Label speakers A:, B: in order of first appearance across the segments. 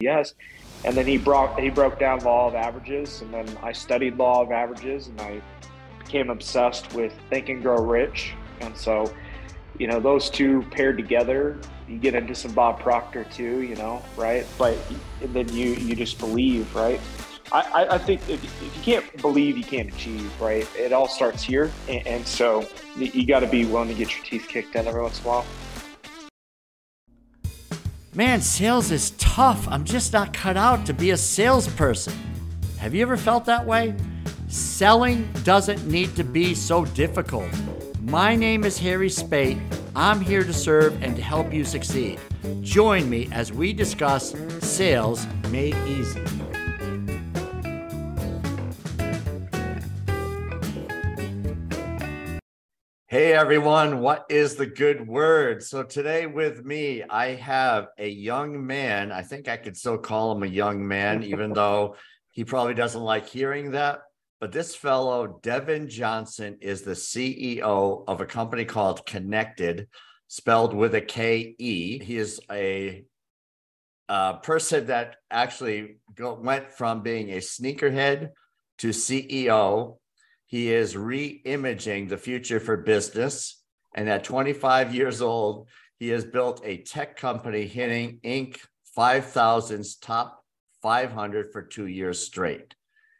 A: yes. And then he brought he broke down law of averages, and then I studied law of averages, and I became obsessed with Think and Grow Rich. And so, you know, those two paired together, you get into some Bob Proctor too, you know, right? But then you you just believe, right? I, I think if, if, you can't believe, you can't achieve, right? It all starts here. And, and so you got to be willing to get your teeth kicked in every once in a while.
B: Man, sales is tough. I'm just not cut out to be a salesperson. Have you ever felt that way? Selling doesn't need to be so difficult. My name is Harry Spaight. I'm here to serve and to help you succeed. Join me as we discuss sales made easy. Hey everyone, what is the good word? So today with me, I have a young man. I think I could still call him a young man, even though he probably doesn't like hearing that. But this fellow, Devin Johnson, is the CEO of a company called Kennected, spelled with a K E. He is a, a person that actually go, went from being a sneakerhead to CEO he is re-imaging the future for business. And at 25 years old, he has built a tech company hitting Inc. 5000's top 500 for two years straight.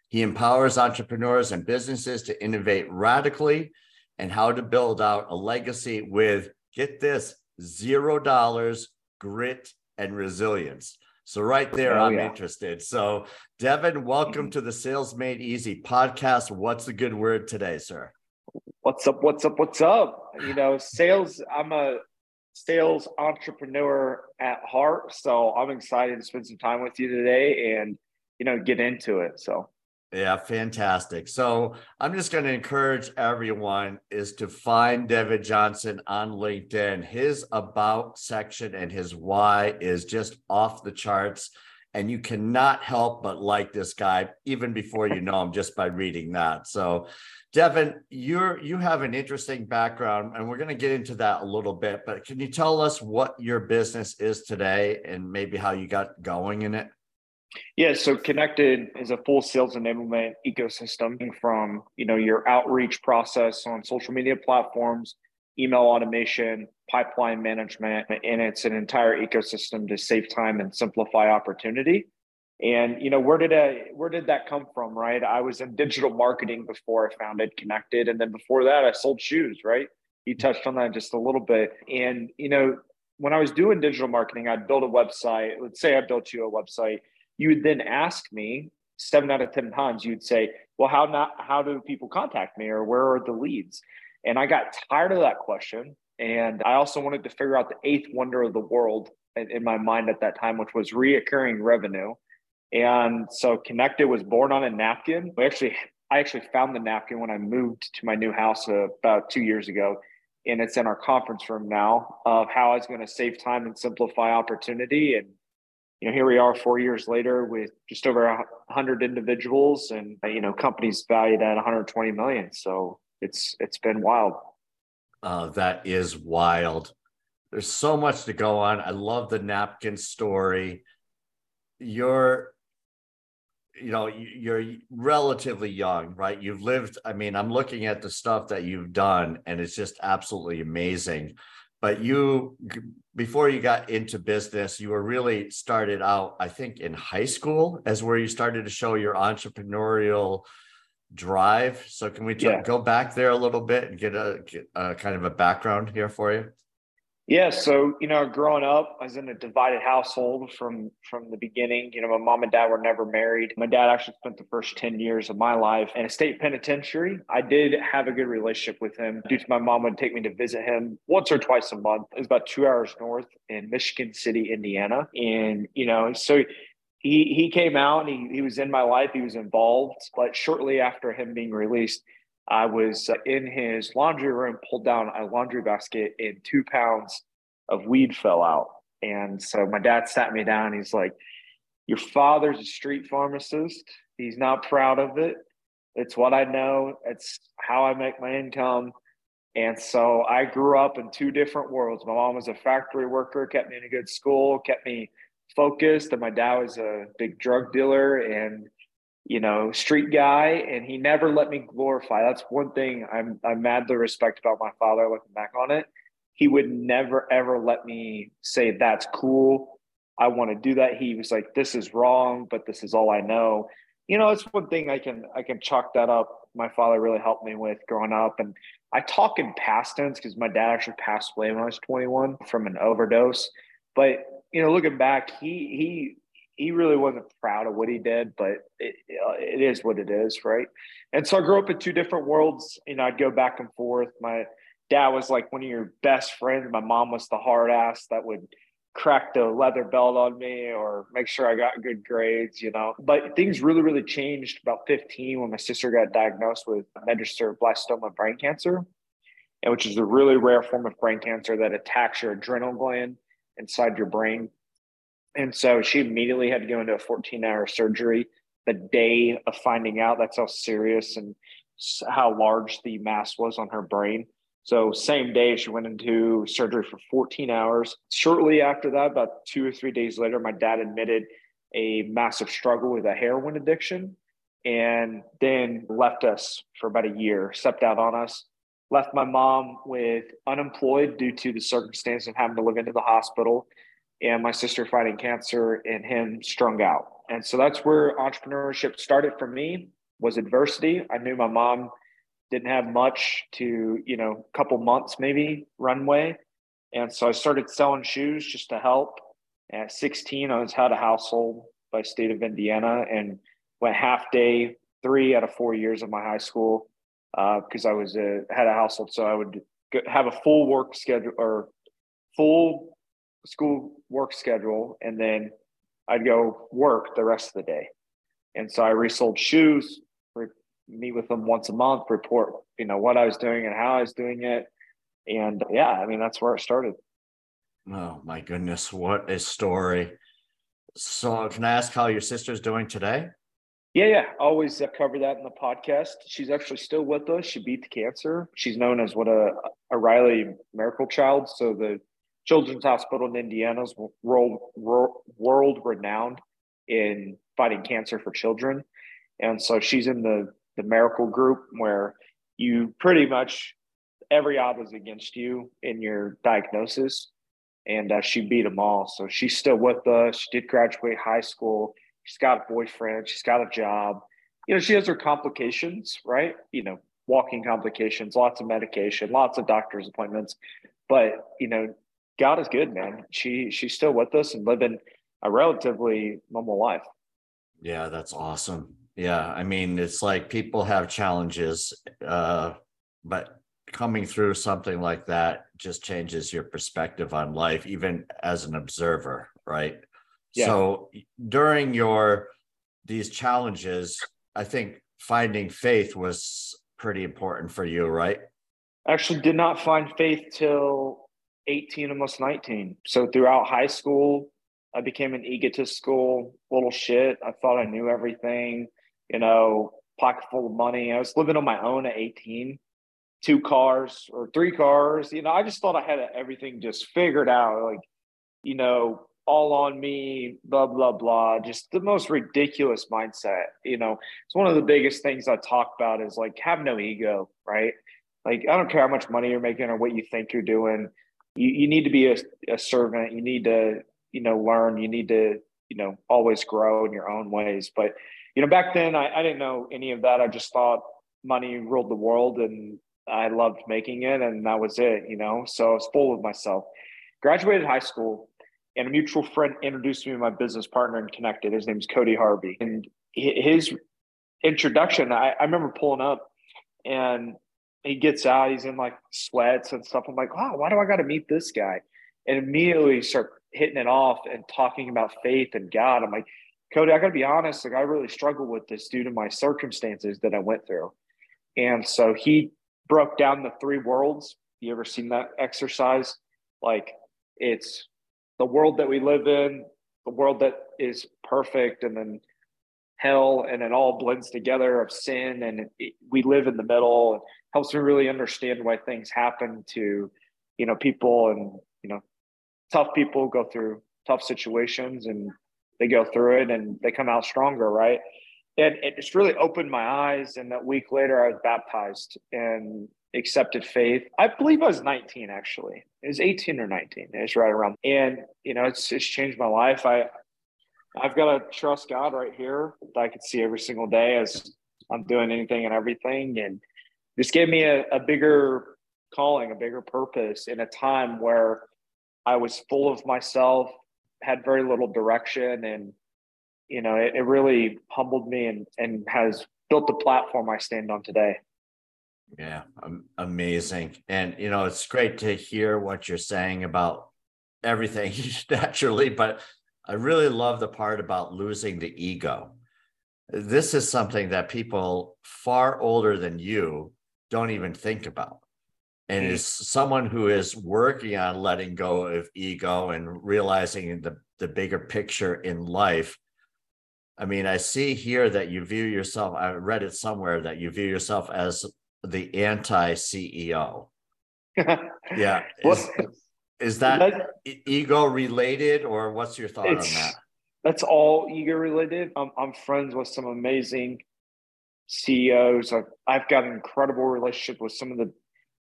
B: He empowers entrepreneurs and businesses to innovate radically and how to build out a legacy with, get this, zero dollars, grit, and resilience. So right there, oh, I'm yeah. interested. So Devin, welcome mm-hmm. to the Sales Made Easy podcast. What's the good word today, sir?
A: What's up? What's up? What's up? You know, sales. I'm a sales entrepreneur at heart, so I'm excited to spend some time with you today and you know get into it. So
B: yeah, fantastic. So I'm just going to encourage everyone is to find David Johnson on LinkedIn. His about section and his why is just off the charts. And you cannot help but like this guy even before you know him just by reading that. So Devin, you're you have an interesting background, and we're going to get into that a little bit. But can you tell us what your business is today, and maybe how you got going in it?
A: Yeah, so Kennected is a full sales enablement ecosystem from you know your outreach process on social media platforms, email automation, pipeline management, and it's an entire ecosystem to save time and simplify opportunity. And you know where did I where did that come from? Right, I was in digital marketing before I founded Kennected and then before that I sold shoes. Right, you touched on that just a little bit, and you know when I was doing digital marketing, I'd build a website. Let's say I built you a website you would then ask me seven out of 10 times, you'd say, well, how not, how do people contact me or where are the leads? And I got tired of that question. And I also wanted to figure out the eighth wonder of the world in, my mind at that time, which was reoccurring revenue. And so Kennected was born on a napkin. We actually, I actually found the napkin when I moved to my new house about two years ago. And it's in our conference room now of how I was going to save time and simplify opportunity. And you know, here we are four years later with just over a hundred individuals and, you know, companies valued at 120 million. So it's, it's been wild.
B: Uh, that is wild. There's so much to go on. I love the napkin story. You're, you know, you're relatively young, right? You've lived, I mean, I'm looking at the stuff that you've done and it's just absolutely amazing but you before you got into business you were really started out i think in high school as where you started to show your entrepreneurial drive so can we t- yeah. go back there a little bit and get a, get a kind of a background here for you
A: yeah, so you know, growing up, I was in a divided household from from the beginning. You know, my mom and dad were never married. My dad actually spent the first ten years of my life in a state penitentiary. I did have a good relationship with him due to my mom would take me to visit him once or twice a month. It was about two hours north in Michigan City, Indiana, and you know, so he he came out and he, he was in my life. He was involved, but shortly after him being released, I was uh, in his laundry room, pulled down a laundry basket, and two pounds of weed fell out. And so my dad sat me down. He's like, Your father's a street pharmacist. He's not proud of it. It's what I know, it's how I make my income. And so I grew up in two different worlds. My mom was a factory worker, kept me in a good school, kept me focused and my dad was a big drug dealer and you know street guy and he never let me glorify. That's one thing i'm i'm mad to respect about my father looking back on it. He would never ever let me say that's cool. I want to do that. He was like this is wrong but this is all i know. You know it's one thing i can i can chalk that up. My father really helped me with growing up and i talk in past tense because my dad actually passed away when i was 21 from an overdose. But you know, looking back, he he he really wasn't proud of what he did, but it, it is what it is, right? And so I grew up in two different worlds. You know, I'd go back and forth. My dad was like one of your best friends. My mom was the hard ass that would crack the leather belt on me or make sure I got good grades, you know. But things really, really changed about 15 when my sister got diagnosed with medulloblastoma brain cancer, which is a really rare form of brain cancer that attacks your adrenal gland inside your brain. And so she immediately had to go into a 14 hour surgery the day of finding out that's how serious and how large the mass was on her brain. So, same day, she went into surgery for 14 hours. Shortly after that, about two or three days later, my dad admitted a massive struggle with a heroin addiction and then left us for about a year, stepped out on us left my mom with unemployed due to the circumstance of having to live into the hospital and my sister fighting cancer and him strung out. And so that's where entrepreneurship started for me was adversity. I knew my mom didn't have much to you know a couple months maybe runway. And so i started selling shoes just to help. At 16 i was had a household by state of indiana and went half day three out of four years of my high school because uh, I was a, had a household, so I would have a full work schedule or full school work schedule, and then I'd go work the rest of the day. And so I resold shoes, re- meet with them once a month, report you know what I was doing and how I was doing it, and yeah, I mean that's where it started.
B: Oh my goodness, what a story! So, can I ask how your sister's doing today?
A: Yeah, yeah. Always uh, cover that in the podcast. She's actually still with us. She beat the cancer. She's known as what a, a Riley miracle child. So the Children's Hospital in Indiana is world, world renowned in fighting cancer for children. And so she's in the, the miracle group where you pretty much every odd was against you in your diagnosis. And uh, she beat them all. So she's still with us. She did graduate high school She's got a boyfriend. She's got a job. You know, she has her complications, right? You know, walking complications, lots of medication, lots of doctor's appointments. But, you know, God is good, man. She she's still with us and living a relatively normal life.
B: Yeah, that's awesome. Yeah, I mean, it's like people have challenges, uh, but coming through something like that just changes your perspective on life, even as an observer, right? Yeah. So during your these challenges, I think finding faith was pretty important for you, right?
A: Actually, did not find faith till 18, almost 19. So throughout high school, I became an egotistical school, little shit. I thought I knew everything, you know, pocket full of money. I was living on my own at 18, two cars or three cars. You know, I just thought I had everything just figured out. Like, you know, all on me, blah, blah, blah. Just the most ridiculous mindset. You know, it's one of the biggest things I talk about is like have no ego, right? Like, I don't care how much money you're making or what you think you're doing. You, you need to be a, a servant. You need to, you know, learn. You need to, you know, always grow in your own ways. But, you know, back then I, I didn't know any of that. I just thought money ruled the world and I loved making it and that was it, you know? So I was full of myself. Graduated high school, and a mutual friend introduced me to my business partner and Kennected. His name's Cody Harvey. And his introduction, I, I remember pulling up and he gets out, he's in like sweats and stuff. I'm like, wow, why do I got to meet this guy? And immediately start hitting it off and talking about faith and God. I'm like, Cody, I got to be honest. Like, I really struggle with this due to my circumstances that I went through. And so he broke down the three worlds. You ever seen that exercise? Like, it's the world that we live in, the world that is perfect, and then hell, and it all blends together of sin, and it, we live in the middle. Helps me really understand why things happen to, you know, people, and you know, tough people go through tough situations and they go through it and they come out stronger, right? And it just really opened my eyes. And that week later, I was baptized and accepted faith. I believe I was 19 actually. It was 18 or 19. It was right around. And you know, it's it's changed my life. I I've got to trust God right here that I can see every single day as I'm doing anything and everything. And this gave me a, a bigger calling, a bigger purpose in a time where I was full of myself, had very little direction, and you know, it, it really humbled me and and has built the platform I stand on today.
B: Yeah, amazing. And you know, it's great to hear what you're saying about everything naturally, but I really love the part about losing the ego. This is something that people far older than you don't even think about. And mm-hmm. is someone who is working on letting go of ego and realizing the, the bigger picture in life. I mean i see here that you view yourself i read it somewhere that you view yourself as the anti-ceo yeah. Is, is that, that ego related or what's your thought on that?
A: That's all ego related. I'm, I'm friends with some amazing ceos I've, I've got an incredible relationship with some of the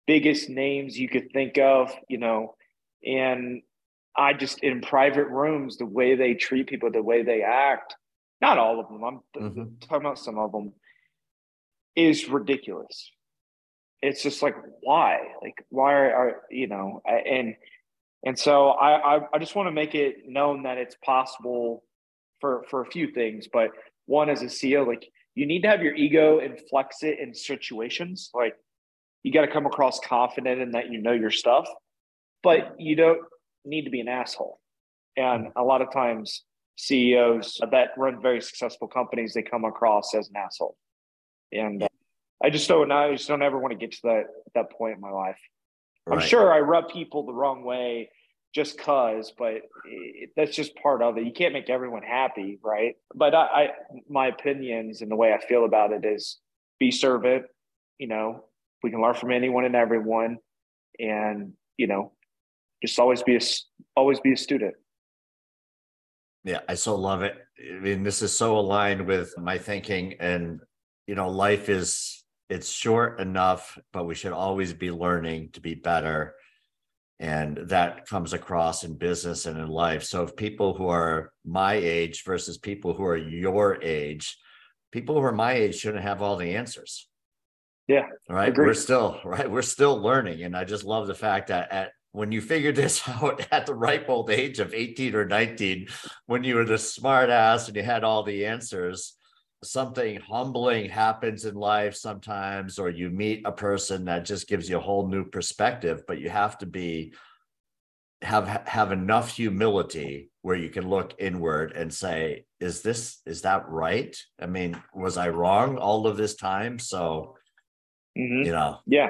A: biggest names you could think of, you know, and I just in private rooms, the way they treat people, the way they act, not all of them, I'm mm-hmm. talking about some of them, is ridiculous. It's just like, why? Like, why are, are you know, and, and so I, I, I just want to make it known that it's possible for, for a few things, but one as a CEO, like you need to have your ego and flex it in situations. Like you got to come across confident in that you know your stuff, but you don't need to be an asshole. And a lot of times, CEOs that run very successful companies they come across as an asshole, and uh, I just don't. I just don't ever want to get to that that point in my life. Right. I'm sure I rub people the wrong way just cause, but it, that's just part of it. You can't make everyone happy, right? But I, I, my opinions and the way I feel about it is be servant, you know, we can learn from anyone and everyone and you know just always be a always be a student
B: yeah i so love it i mean this is so aligned with my thinking and you know life is it's short enough but we should always be learning to be better and that comes across in business and in life so if people who are my age versus people who are your age people who are my age shouldn't have all the answers
A: yeah.
B: Right. We're still right. We're still learning. And I just love the fact that at when you figured this out at the ripe old age of 18 or 19, when you were the smart ass and you had all the answers, something humbling happens in life sometimes, or you meet a person that just gives you a whole new perspective, but you have to be have have enough humility where you can look inward and say is this is that right i mean was i wrong all of this time so
A: Mm-hmm.
B: You know?
A: Yeah.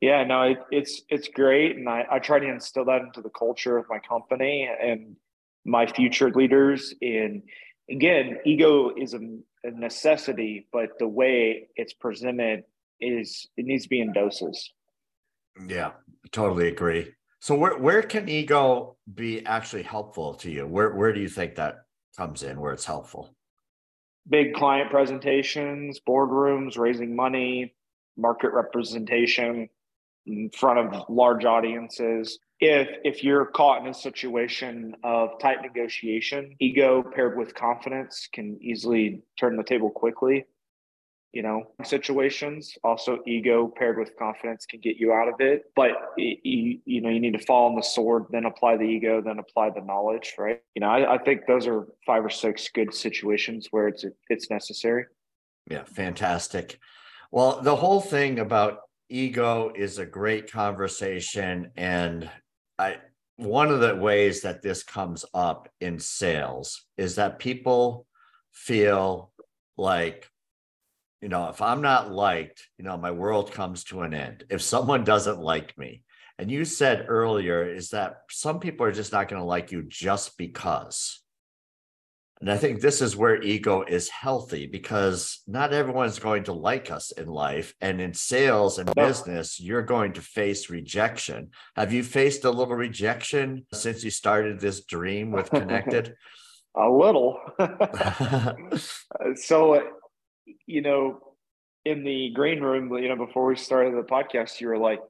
A: Yeah, no, it, it's it's great, and I, I try to instill that into the culture of my company and my future leaders. And again, ego is a, a necessity, but the way it's presented is it needs to be in doses.
B: Yeah, totally agree. So where where can ego be actually helpful to you? Where where do you think that comes in where it's helpful?
A: Big client presentations, boardrooms, raising money, market representation in front of large audiences. If if you're caught in a situation of tight negotiation, ego paired with confidence can easily turn the table quickly. You know, situations also ego paired with confidence can get you out of it. But you, you know, you need to fall on the sword, then apply the ego, then apply the knowledge, right? You know, I, I think those are five or six good situations where it's it's necessary.
B: Yeah, fantastic. Well, the whole thing about ego is a great conversation. And I, one of the ways that this comes up in sales is that people feel like, you know, if I'm not liked, you know, my world comes to an end. If someone doesn't like me, and you said earlier is that some people are just not going to like you just because. And I think this is where ego is healthy because not everyone's going to like us in life. And in sales and business, you're going to face rejection. Have you faced a little rejection since you started this dream with Kennected?
A: a little. so, uh, you know, in the green room, you know, before we started the podcast, you were like,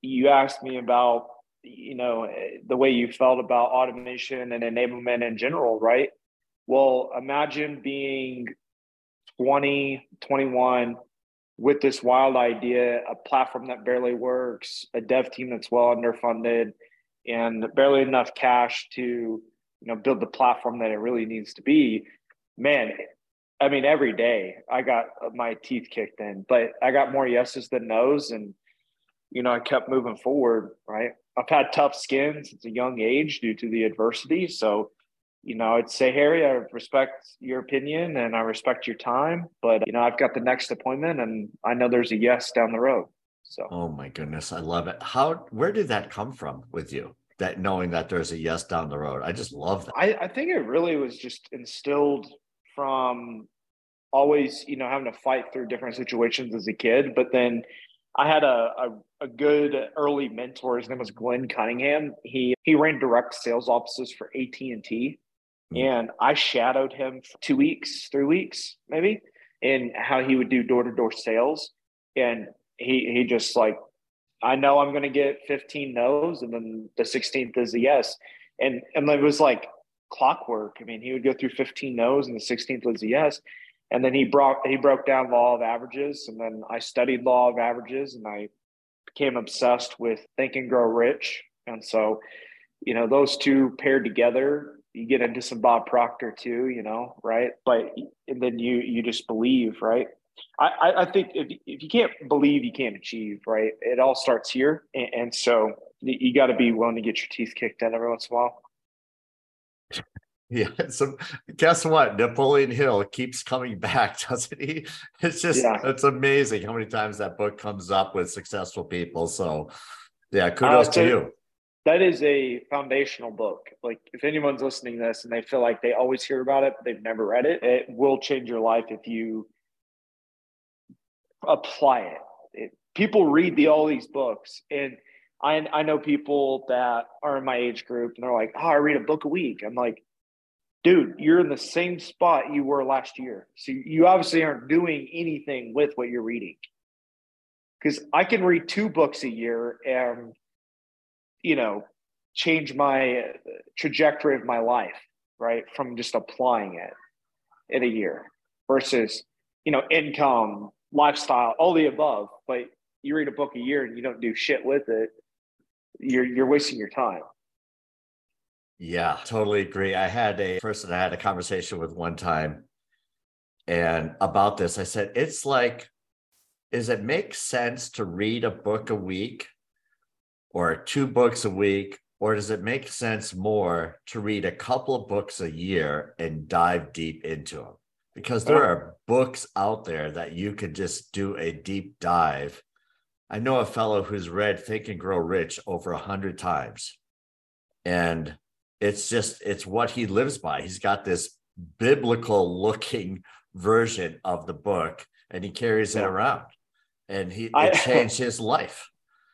A: you asked me about, you know, the way you felt about automation and enablement in general, right? Well, imagine being 20, 21 with this wild idea, a platform that barely works, a dev team that's well underfunded, and barely enough cash to you know build the platform that it really needs to be. Man, I mean, every day I got my teeth kicked in, but I got more yeses than nos, and you know I kept moving forward. Right, I've had tough skin since a young age due to the adversity, so you know, I'd say, Harry, I respect your opinion and I respect your time, but you know, I've got the next appointment and I know there's a yes down the road. So,
B: oh my goodness, I love it. How, where did that come from with you? That knowing that there's a yes down the road. I just love that.
A: I, I think it really was just instilled from always, you know, having to fight through different situations as a kid. But then I had a, a, a, good early mentor. His name was Glenn Cunningham. He he ran direct sales offices for AT and T. Mm. And I shadowed him for two weeks, three weeks, maybe, in how he would do door to door sales. And he he just like, I know I'm gonna get 15 no's, and then the 16th is a yes. And and it was like clockwork. I mean, he would go through 15 no's, and the 16th was a yes. And then he brought he broke down law of averages, and then I studied law of averages, and I became obsessed with Think and Grow Rich. And so, you know, those two paired together you get into some Bob Proctor too, you know, right? But and then you you just believe, right? I, I think if, if you can't believe, you can't achieve, right? It all starts here, and, and so you got to be willing to get your teeth kicked in every once in a while.
B: Yeah. So guess what? Napoleon Hill keeps coming back, doesn't he? It's just yeah. it's amazing how many times that book comes up with successful people. So yeah, kudos uh, to you
A: that is a foundational book. Like if anyone's listening to this and they feel like they always hear about it, but they've never read it, it will change your life if you apply it. it people read the all these books and I, I know people that are in my age group and they're like, oh, I read a book a week. I'm like, dude, you're in the same spot you were last year. So you obviously aren't doing anything with what you're reading. Because I can read two books a year and you know, change my trajectory of my life, right? From just applying it in a year versus, you know, income, lifestyle, all the above. But you read a book a year and you don't do shit with it, you're you're wasting your time.
B: Yeah, totally agree. I had a person I had a conversation with one time and about this. I said, it's like, is it make sense to read a book a week or two books a week? Or does it make sense more to read a couple of books a year and dive deep into them? Because there are books out there that you could just do a deep dive. I know a fellow who's read Think and Grow Rich over a hundred times. And it's just, it's what he lives by. He's got this biblical looking version of the book and he carries it around and he it changed his life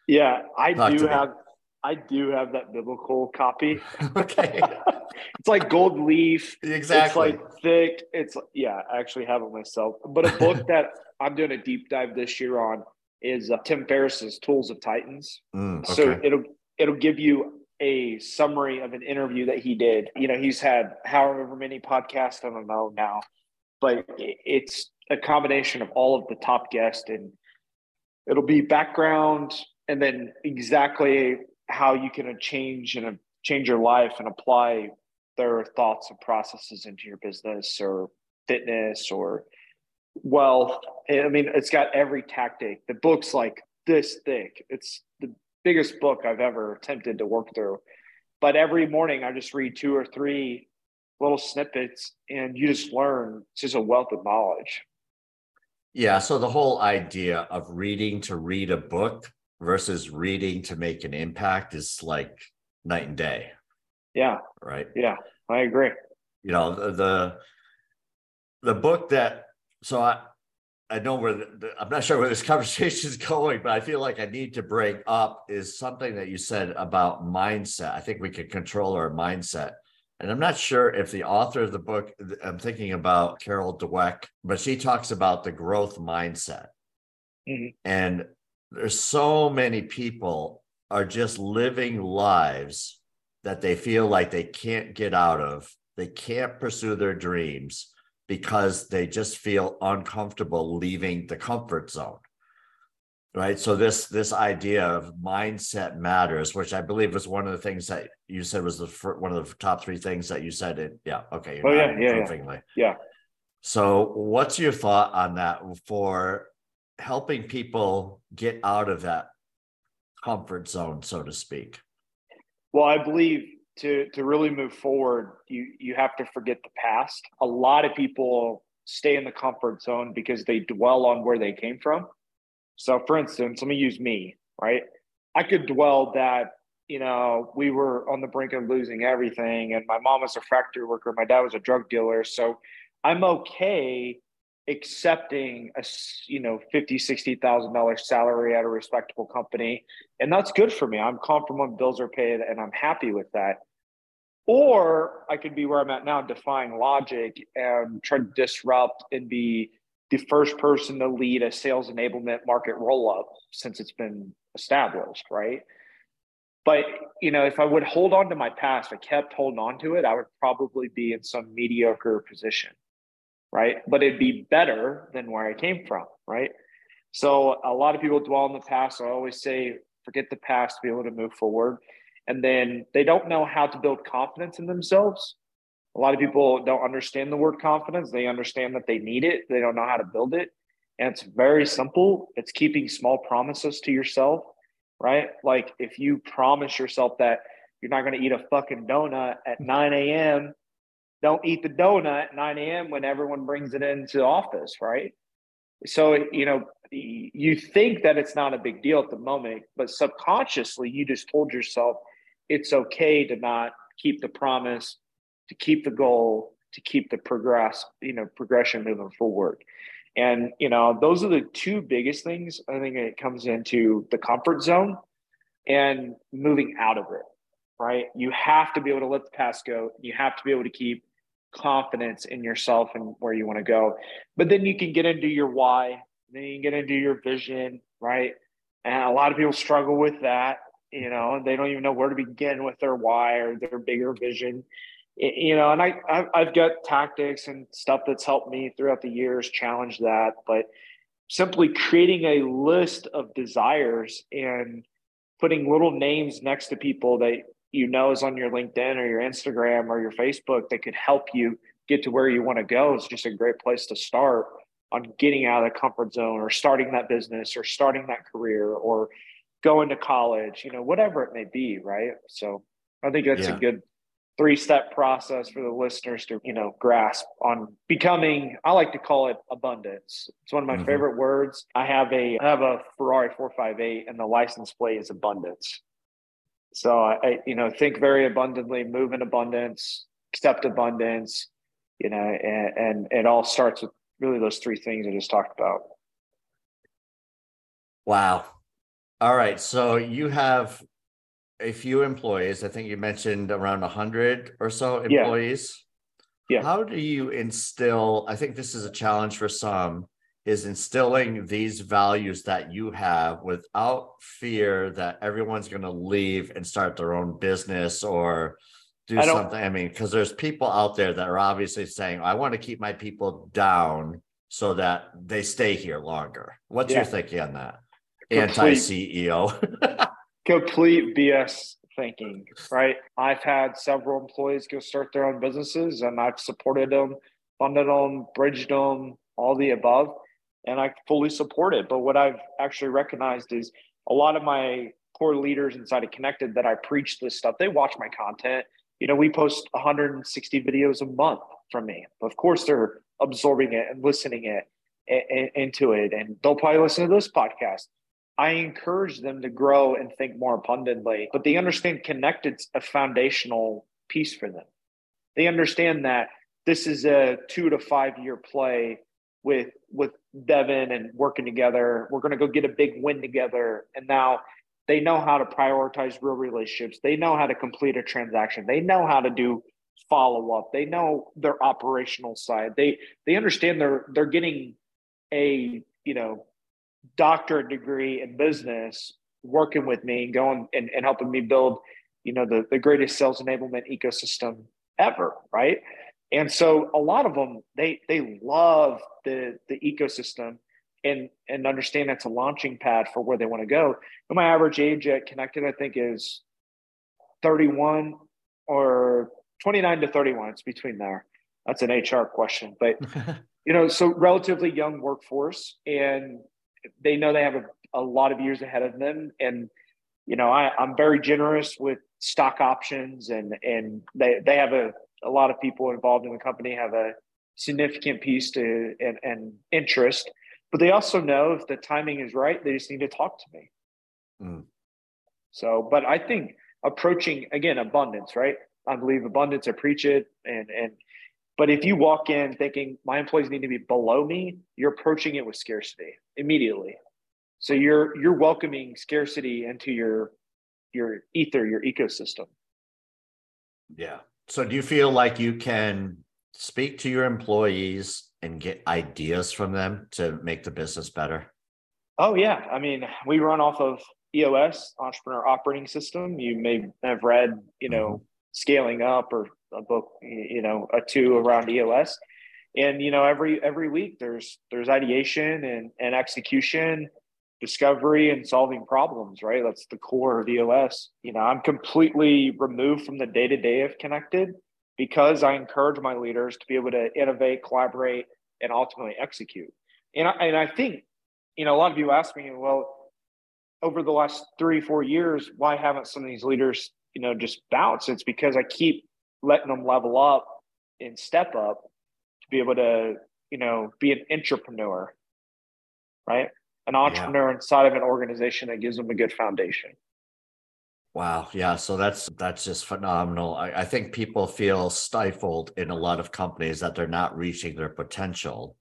A: yeah, I Talk do have. I do have that biblical copy.
B: okay.
A: it's like gold leaf.
B: Exactly.
A: It's like thick. It's yeah, I actually have it myself. But a book that I'm doing a deep dive this year on is uh, Tim Ferriss's Tools of Titans.
B: Mm, okay.
A: So it'll it'll give you a summary of an interview that he did. You know, he's had however many podcasts, I don't know now, but it's a combination of all of the top guests and it'll be background and then exactly how you can change and change your life and apply their thoughts and processes into your business or fitness or wealth. I mean, it's got every tactic. The book's like this thick. It's the biggest book I've ever attempted to work through. But every morning I just read two or three little snippets and you just learn. It's just a wealth of knowledge.
B: Yeah. So the whole idea of reading to read a book versus reading to make an impact is like night and day.
A: Yeah.
B: Right.
A: Yeah, I agree.
B: you know the the, the book that so I I know where the, the, I'm not sure where this conversation is going, but I feel like I need to bring up is something that you said about mindset. I think we can control our mindset. And I'm not sure if the author of the book, I'm thinking about Carol Dweck, but she talks about the growth mindset. Mm-hmm. And there's so many people are just living lives that they feel like they can't get out of. They can't pursue their dreams because they just feel uncomfortable leaving the comfort zone right? So this this idea of mindset matters which i believe was one of the things that you said was the one of the top three things that you said it. Yeah okay
A: oh yeah yeah, yeah. yeah.
B: So what's your thought on that for helping people get out of that comfort zone so to speak
A: well i believe to to really move forward you you have to forget the past a lot of people stay in the comfort zone because they dwell on where they came from so, for instance, let me use me, right? I could dwell that, you know, we were on the brink of losing everything, and my mom was a factory worker, my dad was a drug dealer. So, I'm okay accepting a you know fifty sixty thousand dollars salary at a respectable company. And that's good for me. I'm comfortable when bills are paid and i'm happy with that. Or i could be where i'm at now defying logic and try to disrupt and be the first person to lead a sales enablement market roll up since it's been established, right? But you know, if I would hold on to my past, I kept holding on to it, I would probably be in some mediocre position, right? But it'd be better than where I came from, right? So a lot of people dwell on the past. So I always say, forget the past to be able to move forward. And then they don't know how to build confidence in themselves a lot of people don't understand the word confidence. They understand that they need it, they don't know how to build it. And it's very simple. It's keeping small promises to yourself, right? Like if you promise yourself that you're not going to eat a fucking donut at 9 a.m., don't eat the donut at 9 a.m. when everyone brings it into office, right? So, you know, you think that it's not a big deal at the moment, but subconsciously you just told yourself it's okay to not keep the promise to keep the goal, to keep the progress, you know, progression moving forward. And, you know, those are the two biggest things. I think it comes into the comfort zone and moving out of it, right? You have to be able to let the past go. You have to be able to keep confidence in yourself and where you want to go. But then you can get into your why, then you can get into your vision, right? And a lot of people struggle with that, you know, and they don't even know where to begin with their why or their bigger vision you know, and I I've got tactics and stuff that's helped me throughout the years challenge that, but simply creating a list of desires and putting little names next to people that you know is on your LinkedIn or your Instagram or your Facebook that could help you get to where you want to go is just a great place to start on getting out of the comfort zone or starting that business or starting that career or going to college, you know, whatever it may be, right? So I think that's yeah. a good three step process for the listeners to you know grasp on becoming i like to call it abundance it's one of my mm-hmm. favorite words i have a i have a ferrari 458 and the license plate is abundance so i you know think very abundantly move in abundance accept abundance you know and, and it all starts with really those three things i just talked about
B: wow all right so you have a few employees. I think you mentioned around a hundred or so employees. Yeah. yeah. How do you instill? I think this is a challenge for some. Is instilling these values that you have without fear that everyone's going to leave and start their own business or do I something. I mean, because there's people out there that are obviously saying, I want to keep my people down so that they stay here longer. What's yeah. your thinking on that? Anti CEO.
A: complete BS thinking, right? I've had several employees go start their own businesses and I've supported them, funded them, bridged them, all the above. And I fully support it. But what I've actually recognized is a lot of my core leaders inside of Kennected that I preach this stuff, they watch my content. You know, we post 160 videos a month from me. Of course, they're absorbing it and listening it into it. And they'll probably listen to this podcast. I encourage them to grow and think more abundantly, but they understand Kennected's a foundational piece for them. They understand that this is a two to five year play with with Devin and working together. We're going to go get a big win together. And now they know how to prioritize real relationships. They know how to complete a transaction. They know how to do follow up. They know their operational side. They they understand they're they're getting a you know doctorate degree in business working with me and going and, and helping me build you know the, the greatest sales enablement ecosystem ever right and so a lot of them they they love the the ecosystem and and understand that's a launching pad for where they want to go. And my average age at Kennected i think is 31 or 29 to 31 it's between there. That's an hr question but you know so relatively young workforce and they know they have a, a lot of years ahead of them. And you know I, i'm very generous with stock options and and they they have a a lot of people involved in the company have a significant piece to and, and interest but they also know if the timing is right they just need to talk to me. Mm. so but i think approaching again abundance right? I believe abundance i preach it and and but if you walk in thinking my employees need to be below me you're approaching it with scarcity immediately. So you're you're welcoming scarcity into your your ether your ecosystem.
B: Yeah so do you feel like you can speak to your employees and get ideas from them to make the business better?
A: Oh yeah, I mean, we run off of EOS, Entrepreneur Operating System. You may have read, you know, mm-hmm. Scaling Up or a book, you know, a two around EOS. And you know, every every week there's there's ideation and, and execution, discovery and solving problems, right? That's the core of EOS. You know, I'm completely removed from the day-to-day of Kennected because I encourage my leaders to be able to innovate, collaborate, and ultimately execute. And I, and I think, you know, a lot of you ask me, well, over the last three, four years, why haven't some of these leaders, you know, just bounce? It's because I keep letting them level up and step up to be able to, you know, be an entrepreneur, right? An entrepreneur yeah. inside of an organization that gives them a good foundation.
B: Wow. Yeah. So that's that's just phenomenal. I, I, think people feel stifled in a lot of companies that they're not reaching their potential.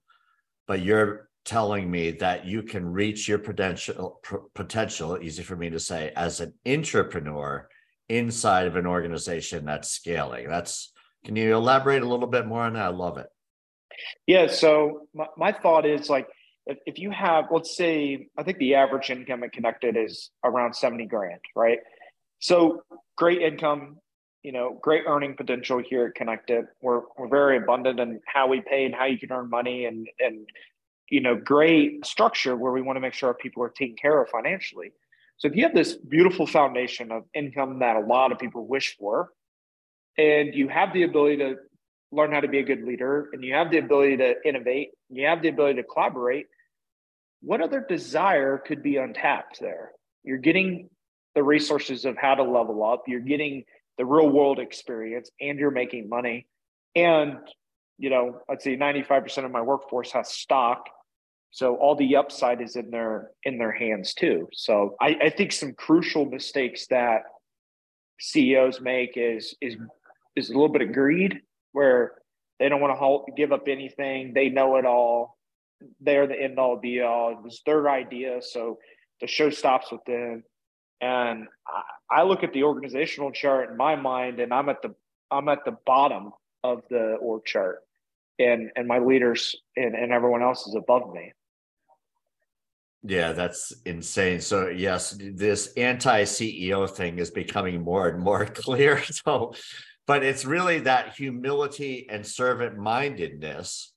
B: But you're telling me that you can reach your potential potential, easy for me to say, as an entrepreneur inside of an organization that's scaling. That's can you elaborate a little bit more on that? I love it.
A: Yeah. So my, my thought is like if, if you have, let's say, I think the average income at Kennected is around 70 grand, right? So great income, you know, great earning potential here at Kennected. We're we're very abundant in how we pay and how you can earn money and and you know, great structure where we want to make sure our people are taken care of financially. So if you have this beautiful foundation of income that a lot of people wish for, and you have the ability to learn how to be a good leader, and you have the ability to innovate, you have the ability to collaborate, what other desire could be untapped there? You're getting the resources of how to level up. You're getting the real world experience and you're making money. And, you know, I'd say 95% of my workforce has stock. So all the upside is in their in their hands too. So I, I think some crucial mistakes that CEOs make is is is a little bit of greed where they don't want to halt, give up anything. They know it all. They're the end all be all. It was their idea. So the show stops with them. And I look at the organizational chart in my mind, and I'm at the I'm at the bottom of the org chart, and and my leaders and, and everyone else is above me.
B: Yeah, that's insane. So yes, this anti-CEO thing is becoming more and more clear. So, but it's really that humility and servant mindedness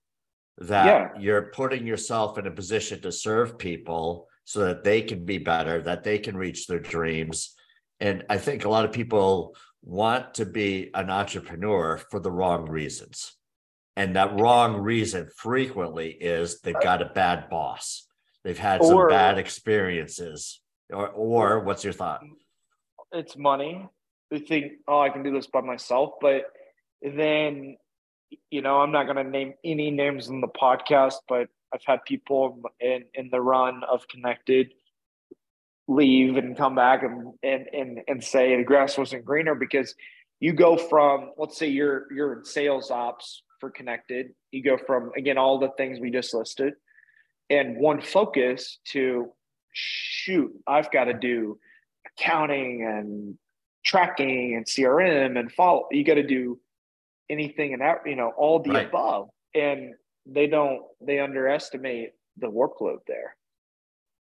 B: that yeah. you're putting yourself in a position to serve people so that they can be better, that they can reach their dreams. And I think a lot of people want to be an entrepreneur for the wrong reasons. And that wrong reason frequently is they've got a bad boss. They've had or, some bad experiences. Or or what's your thought?
A: It's money. They think, oh, I can do this by myself. But then, you know, I'm not gonna name any names in the podcast, but I've had people in in the run of Kennected leave and come back and and and, and say the grass wasn't greener because you go from let's say you're you're in sales ops for Kennected you go from again all the things we just listed and one focus to shoot i've got to do accounting and tracking and crm and follow you got to do anything and that you know all the right. above and they don't they underestimate the workload there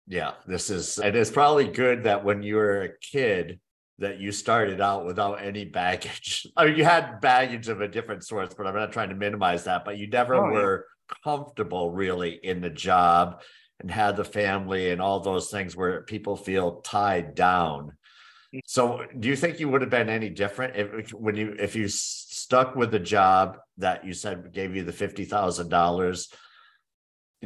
B: yeah this is and it is probably good that when you were a kid that you started out without any baggage. I mean, you had baggage of a different source, but I'm not trying to minimize that. But you never oh, were yeah. comfortable really in the job and had the family and all those things where people feel tied down. Mm. So, do you think you would have been any different if when you if you stuck with the job that you said gave you the fifty thousand dollars?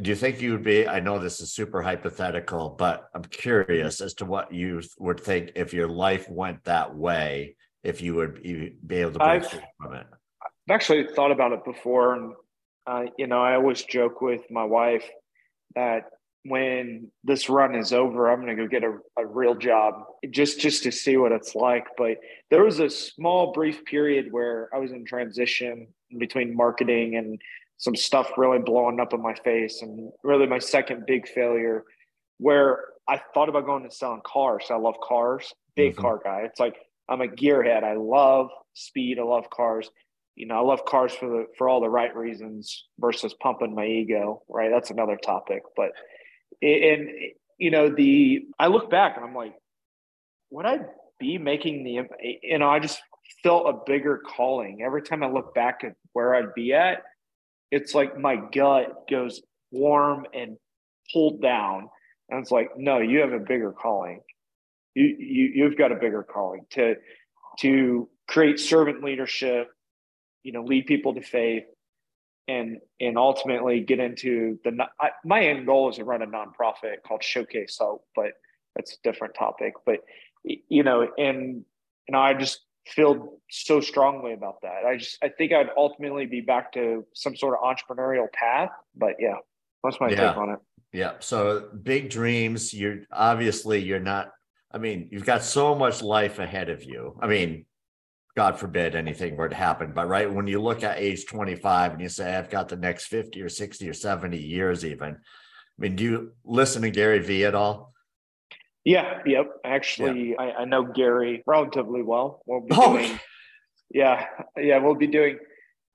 B: do you think you would be i know this is super hypothetical but i'm curious as to what you would think if your life went that way if you would be able to break
A: I've, from it i've actually thought about it before and uh, you know i always joke with my wife that when this run is over i'm going to go get a, a real job just just to see what it's like but there was a small brief period where i was in transition between marketing and some stuff really blowing up in my face and really my second big failure where I thought about going to selling cars. I love cars, big mm-hmm. car guy. It's like I'm a gearhead. I love speed. I love cars. You know, I love cars for the for all the right reasons versus pumping my ego. Right, that's another topic. But and you know, the I look back and I'm like, would I be making the? You know, I just felt a bigger calling every time I look back at where I'd be at it's like my gut goes warm and pulled down. And it's like, no, you have a bigger calling. You, you you've got a bigger calling to to create servant leadership, you know, lead people to faith, and and ultimately get into the. I, my end goal is to run a nonprofit called Showcase Hope, but that's a different topic. But you know, and you know, I just feel so strongly about that. I just I think I'd ultimately be back to some sort of entrepreneurial path. But yeah, that's my yeah. take on it.
B: Yeah. So big dreams. You're obviously you're not. I mean, you've got so much life ahead of you. I mean, God forbid anything were to happen, but right when you look at age 25 and you say, I've got the next 50 or 60 or 70 years, even. I mean, do you listen to Gary Vee at all?
A: Yeah, yep. Actually, yeah. I, I, know Gary relatively well. We'll be oh. doing, yeah, yeah, we'll be doing.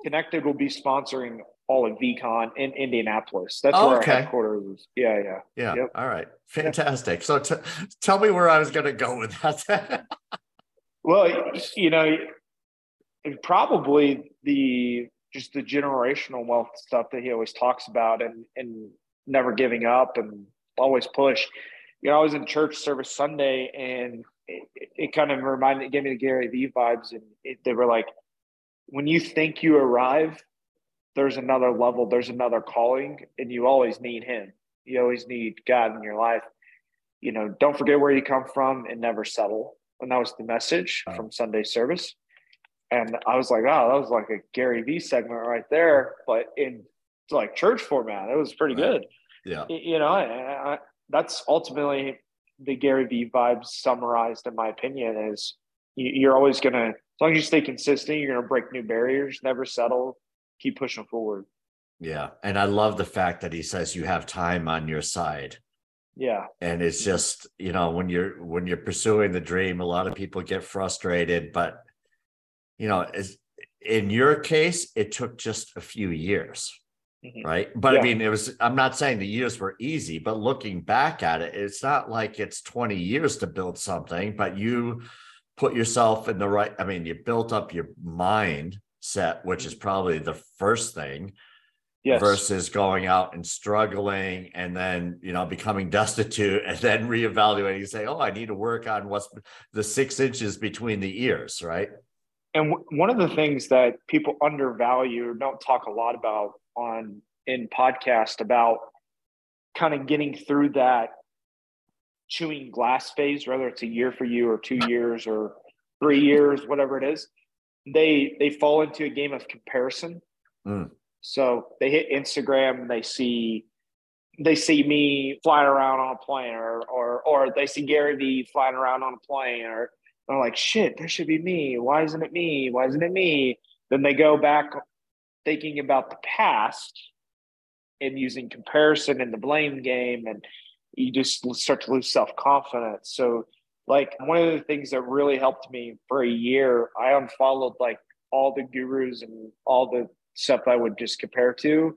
A: Kennected will be sponsoring all of VeeCon in Indianapolis. That's oh, where okay. our headquarters is. Yeah, yeah,
B: yeah. Yep. All right, fantastic. So, t- tell me where I was going to go with that.
A: well, you know, probably the just the generational wealth stuff that he always talks about, and and never giving up and always push you know, I was in church service Sunday and it, it kind of reminded, gave me the Gary Vee vibes. And it, they were like, when you think you arrive, there's another level, there's another calling, and you always need Him. You always need God in your life. You know, don't forget where you come from and never settle. And that was the message oh. from Sunday service. And I was like, oh, that was like a Gary Vee segment right there, but in like church format, it was pretty right. good.
B: Yeah.
A: You know, I, that's ultimately the Gary Vee vibes summarized, in my opinion, is you're always going to, as long as you stay consistent, you're going to break new barriers, never settle, keep pushing forward.
B: Yeah. And I love the fact that he says you have time on your side.
A: Yeah.
B: And it's just, you know, when you're when you're pursuing the dream, a lot of people get frustrated, but you know, in your case, it took just a few years. Mm-hmm. Right. But yeah. I mean, it was, I'm not saying the years were easy, but looking back at it, it's not like it's 20 years to build something, but you put yourself in the right, I mean, you built up your mind set, which is probably the first thing. Yes. versus going out and struggling and then you know becoming destitute and then reevaluating and say oh i need to work on what's the six inches between the ears right
A: and w- one of the things that people undervalue don't talk a lot about on in podcast about kind of getting through that chewing glass phase, whether it's a year for you or two years or three years, whatever it is, they they fall into a game of comparison. Mm. So they hit Instagram they see they see me flying around on a plane or or or they see Gary Vee flying around on a plane or They're like, shit, this should be me. Why isn't it me? Why isn't it me? Then they go back thinking about the past and using comparison and the blame game and you just start to lose self-confidence so like one of the things that really helped me for a year i unfollowed like all the gurus and all the stuff i would just compare to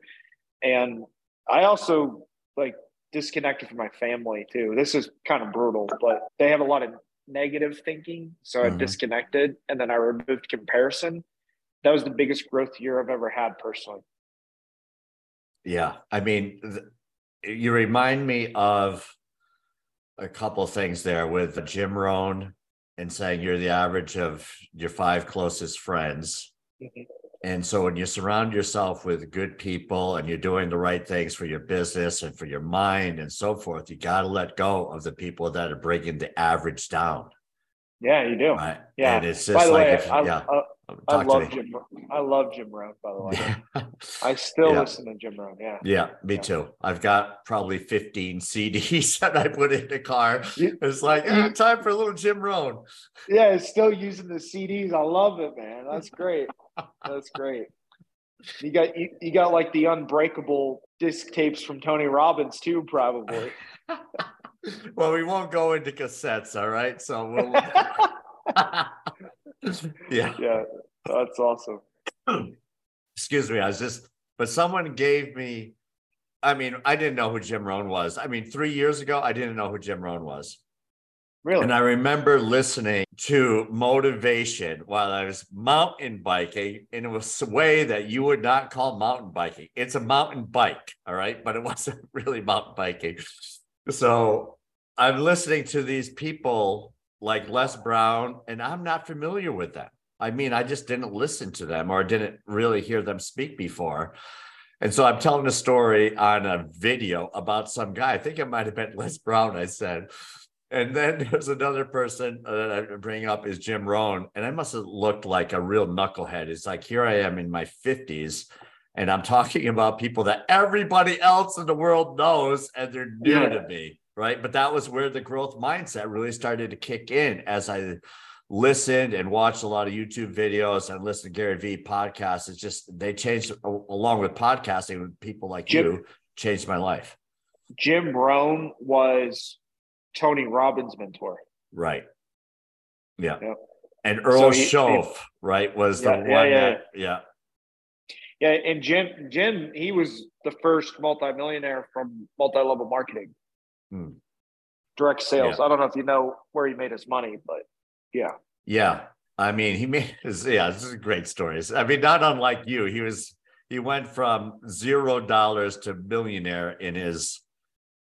A: and i also like disconnected from my family too this is kind of brutal but they have a lot of negative thinking so mm-hmm. i disconnected and then i removed comparison that was the biggest growth year i've ever had personally
B: yeah, I mean, th- you remind me of a couple things there with Jim Rohn and saying you're the average of your five closest friends. Mm-hmm. And so when you surround yourself with good people and you're doing the right things for your business and for your mind and so forth, you got to let go of the people that are bringing the average down.
A: Yeah, you do.
B: Right.
A: Yeah.
B: And it's just By the like, way, if,
A: I,
B: yeah.
A: Uh, I, I love Jim. I love Jim Rohn. By the way, I still yeah. listen to Jim Rohn. Yeah.
B: Yeah, me yeah. too. I've got probably 15 CDs that I put in the car. It's like oh, time for a little Jim Rohn.
A: Yeah, it's still using the CDs. I love it, man. That's great. That's great. You got you, you got like the unbreakable disc tapes from Tony Robbins too, probably.
B: well, we won't go into cassettes, all right? So we'll yeah.
A: Yeah. That's awesome.
B: Excuse me. I was just, but someone gave me, I mean, I didn't know who Jim Rohn was. I mean, three years ago, I didn't know who Jim Rohn was.
A: Really?
B: And I remember listening to motivation while I was mountain biking, and it was a way that you would not call mountain biking. It's a mountain bike, all right, but it wasn't really mountain biking. So I'm listening to these people like Les Brown, and I'm not familiar with them. I mean, I just didn't listen to them or didn't really hear them speak before. And so I'm telling a story on a video about some guy. I think it might have been Les Brown, I said. And then there's another person uh, that I bring up is Jim Rohn. And I must have looked like a real knucklehead. It's like, here I am in my 50s, and I'm talking about people that everybody else in the world knows, and they're new yeah. to me right? But that was where the growth mindset really started to kick in as I listened and watched a lot of YouTube videos and listened to Gary Vee podcasts. It's just they changed along with podcasting with people like Jim, you changed my life.
A: Jim Rohn was Tony Robbins' mentor.
B: Right. Yeah. Yep. And Earl so right, was yeah, the one yeah, yeah. that yeah.
A: Yeah, and Jim Jim he was the first multimillionaire from multi-level marketing. Hmm. Direct sales. Yeah. I don't know if you know where he made his money, but yeah.
B: Yeah. I mean, he made his, yeah, this is a great story. I mean, not unlike you. He was, he went from zero dollars to millionaire in his,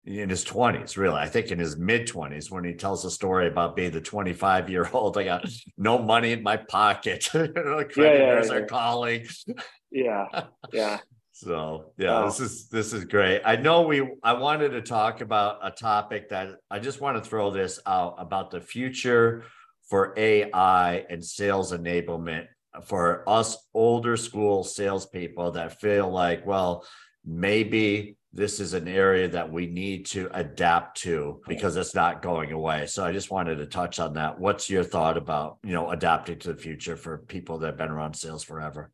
B: in his 20s, really. I think in his mid 20s when he tells a story about being the 25 year old. I got no money in my pocket. Creditors yeah, yeah, yeah. are calling.
A: Yeah. Yeah.
B: So yeah, oh. this is this is great. I know we I wanted to talk about a topic that I just want to throw this out about the future for AI and sales enablement for us older school salespeople that feel like, well, maybe this is an area that we need to adapt to because it's not going away. So I just wanted to touch on that. What's your thought about, you know, adapting to the future for people that have been around sales forever?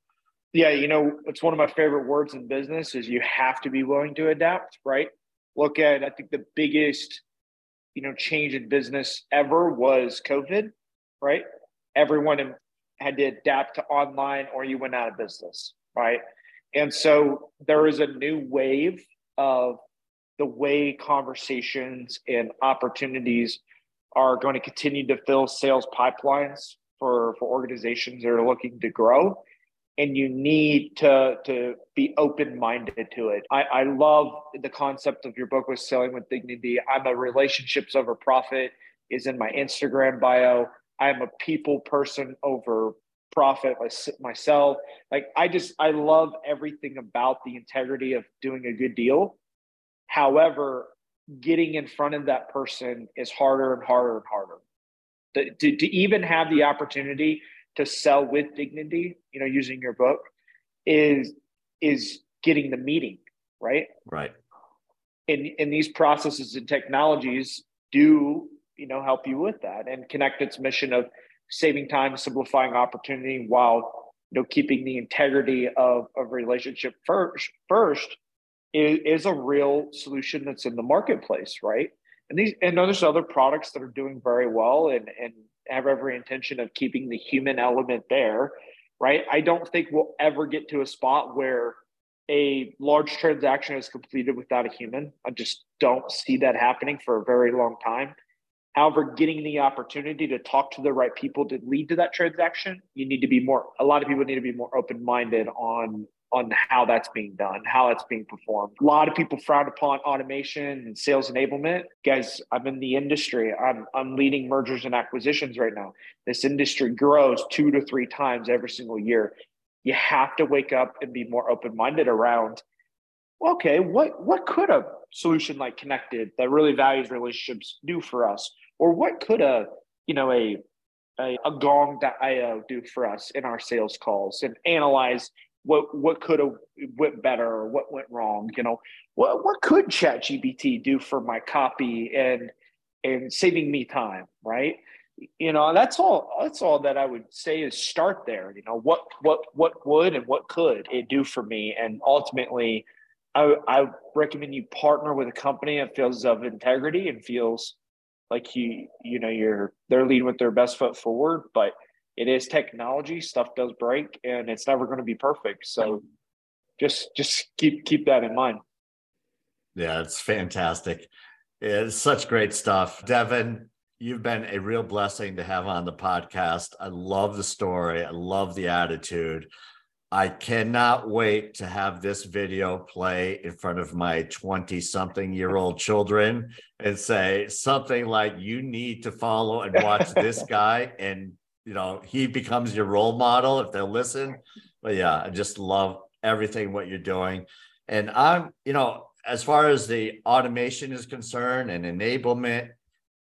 A: Yeah, you know, it's one of my favorite words in business is you have to be willing to adapt, right? Look at I think the biggest, you know, change in business ever was COVID, right? Everyone had to adapt to online or you went out of business, right? And so there is a new wave of the way conversations and opportunities are going to continue to fill sales pipelines for, for organizations that are looking to grow and you need to to be open minded to it. I, I love the concept of your book with selling with dignity. I'm a relationships over profit is in my Instagram bio. I'm a people person over profit myself. Like I just I love everything about the integrity of doing a good deal. However, getting in front of that person is harder and harder and harder. To, to, to even have the opportunity to sell with dignity, you know, using your book is is getting the meeting, right?
B: Right.
A: And and these processes and technologies do you know help you with that and Kennected's mission of saving time simplifying opportunity while you know keeping the integrity of a relationship first first is, is a real solution that's in the marketplace right? And these and there's other products that are doing very well and and have every intention of keeping the human element there right? I don't think we'll ever get to a spot where a large transaction is completed without a human. I just don't see that happening for a very long time however getting the opportunity to talk to the right people to lead to that transaction you need to be more a lot of people need to be more open-minded on on how that's being done, how that's being performed. A lot of people frown upon automation and sales enablement. Guys, I'm in the industry. I'm I'm leading mergers and acquisitions right now. This industry grows two to three times every single year. You have to wake up and be more open-minded around okay, what what could a solution like Kennected that really values relationships do for us? Or what could a, you know, a a, a gong.io do for us in our sales calls and analyze what what could have went better or what went wrong you know? What what could ChatGPT do for my copy and and saving me time right? You know that's all that's all that i would say is start there you know what what what would and what could it do for me? And ultimately i i recommend you partner with a company that feels of integrity and feels like you you know you're they're leading with their best foot forward but it is technology. Stuff does break and it's never going to be perfect. So just just keep keep that in mind.
B: Yeah it's fantastic. It's such great stuff. Devin you've been a real blessing to have on the podcast. I love the story. I love the attitude i cannot wait to have this video play in front of my 20 something year old children and say something like you need to follow and watch this guy and you know he becomes your role model if they'll listen. But yeah i just love everything what you're doing. And i'm you know as far as the automation is concerned and enablement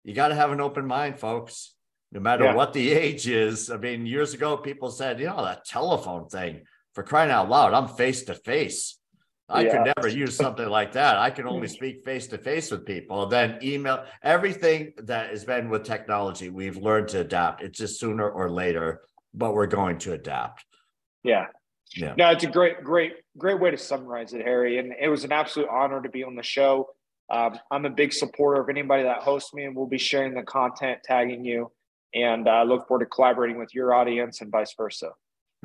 B: you got to have an open mind folks. No matter yeah. what the age is. I mean years ago people said you know that telephone thing for crying out loud i'm face to face I yeah. could never use something like that. I can only speak face to face with people. Then email everything that has been with technology, we've learned to adapt. It's just sooner or later, but we're going to adapt.
A: Yeah. Yeah. No, it's a great, great, great way to summarize it, Harry. And it was an absolute honor to be on the show. Um, I'm a big supporter of anybody that hosts me, and we'll be sharing the content, tagging you, and I uh, look forward to collaborating with your audience and vice versa.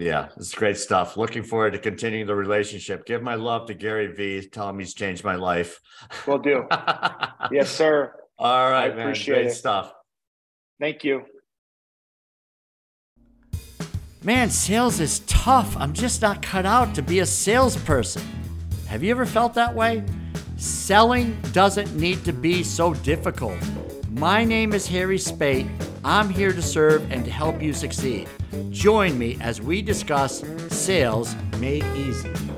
B: Yeah, it's great stuff. Looking forward to continuing the relationship. Give my love to Gary Vee. Tell him he's changed my life.
A: Will do. yes, sir.
B: All right, I man. Appreciate great it. stuff.
A: Thank you.
C: Man, sales is tough. I'm just not cut out to be a salesperson. Have you ever felt that way? Selling doesn't need to be so difficult. My name is Harry Spaight. I'm here to serve and to help you succeed. Join me as we discuss sales made easy.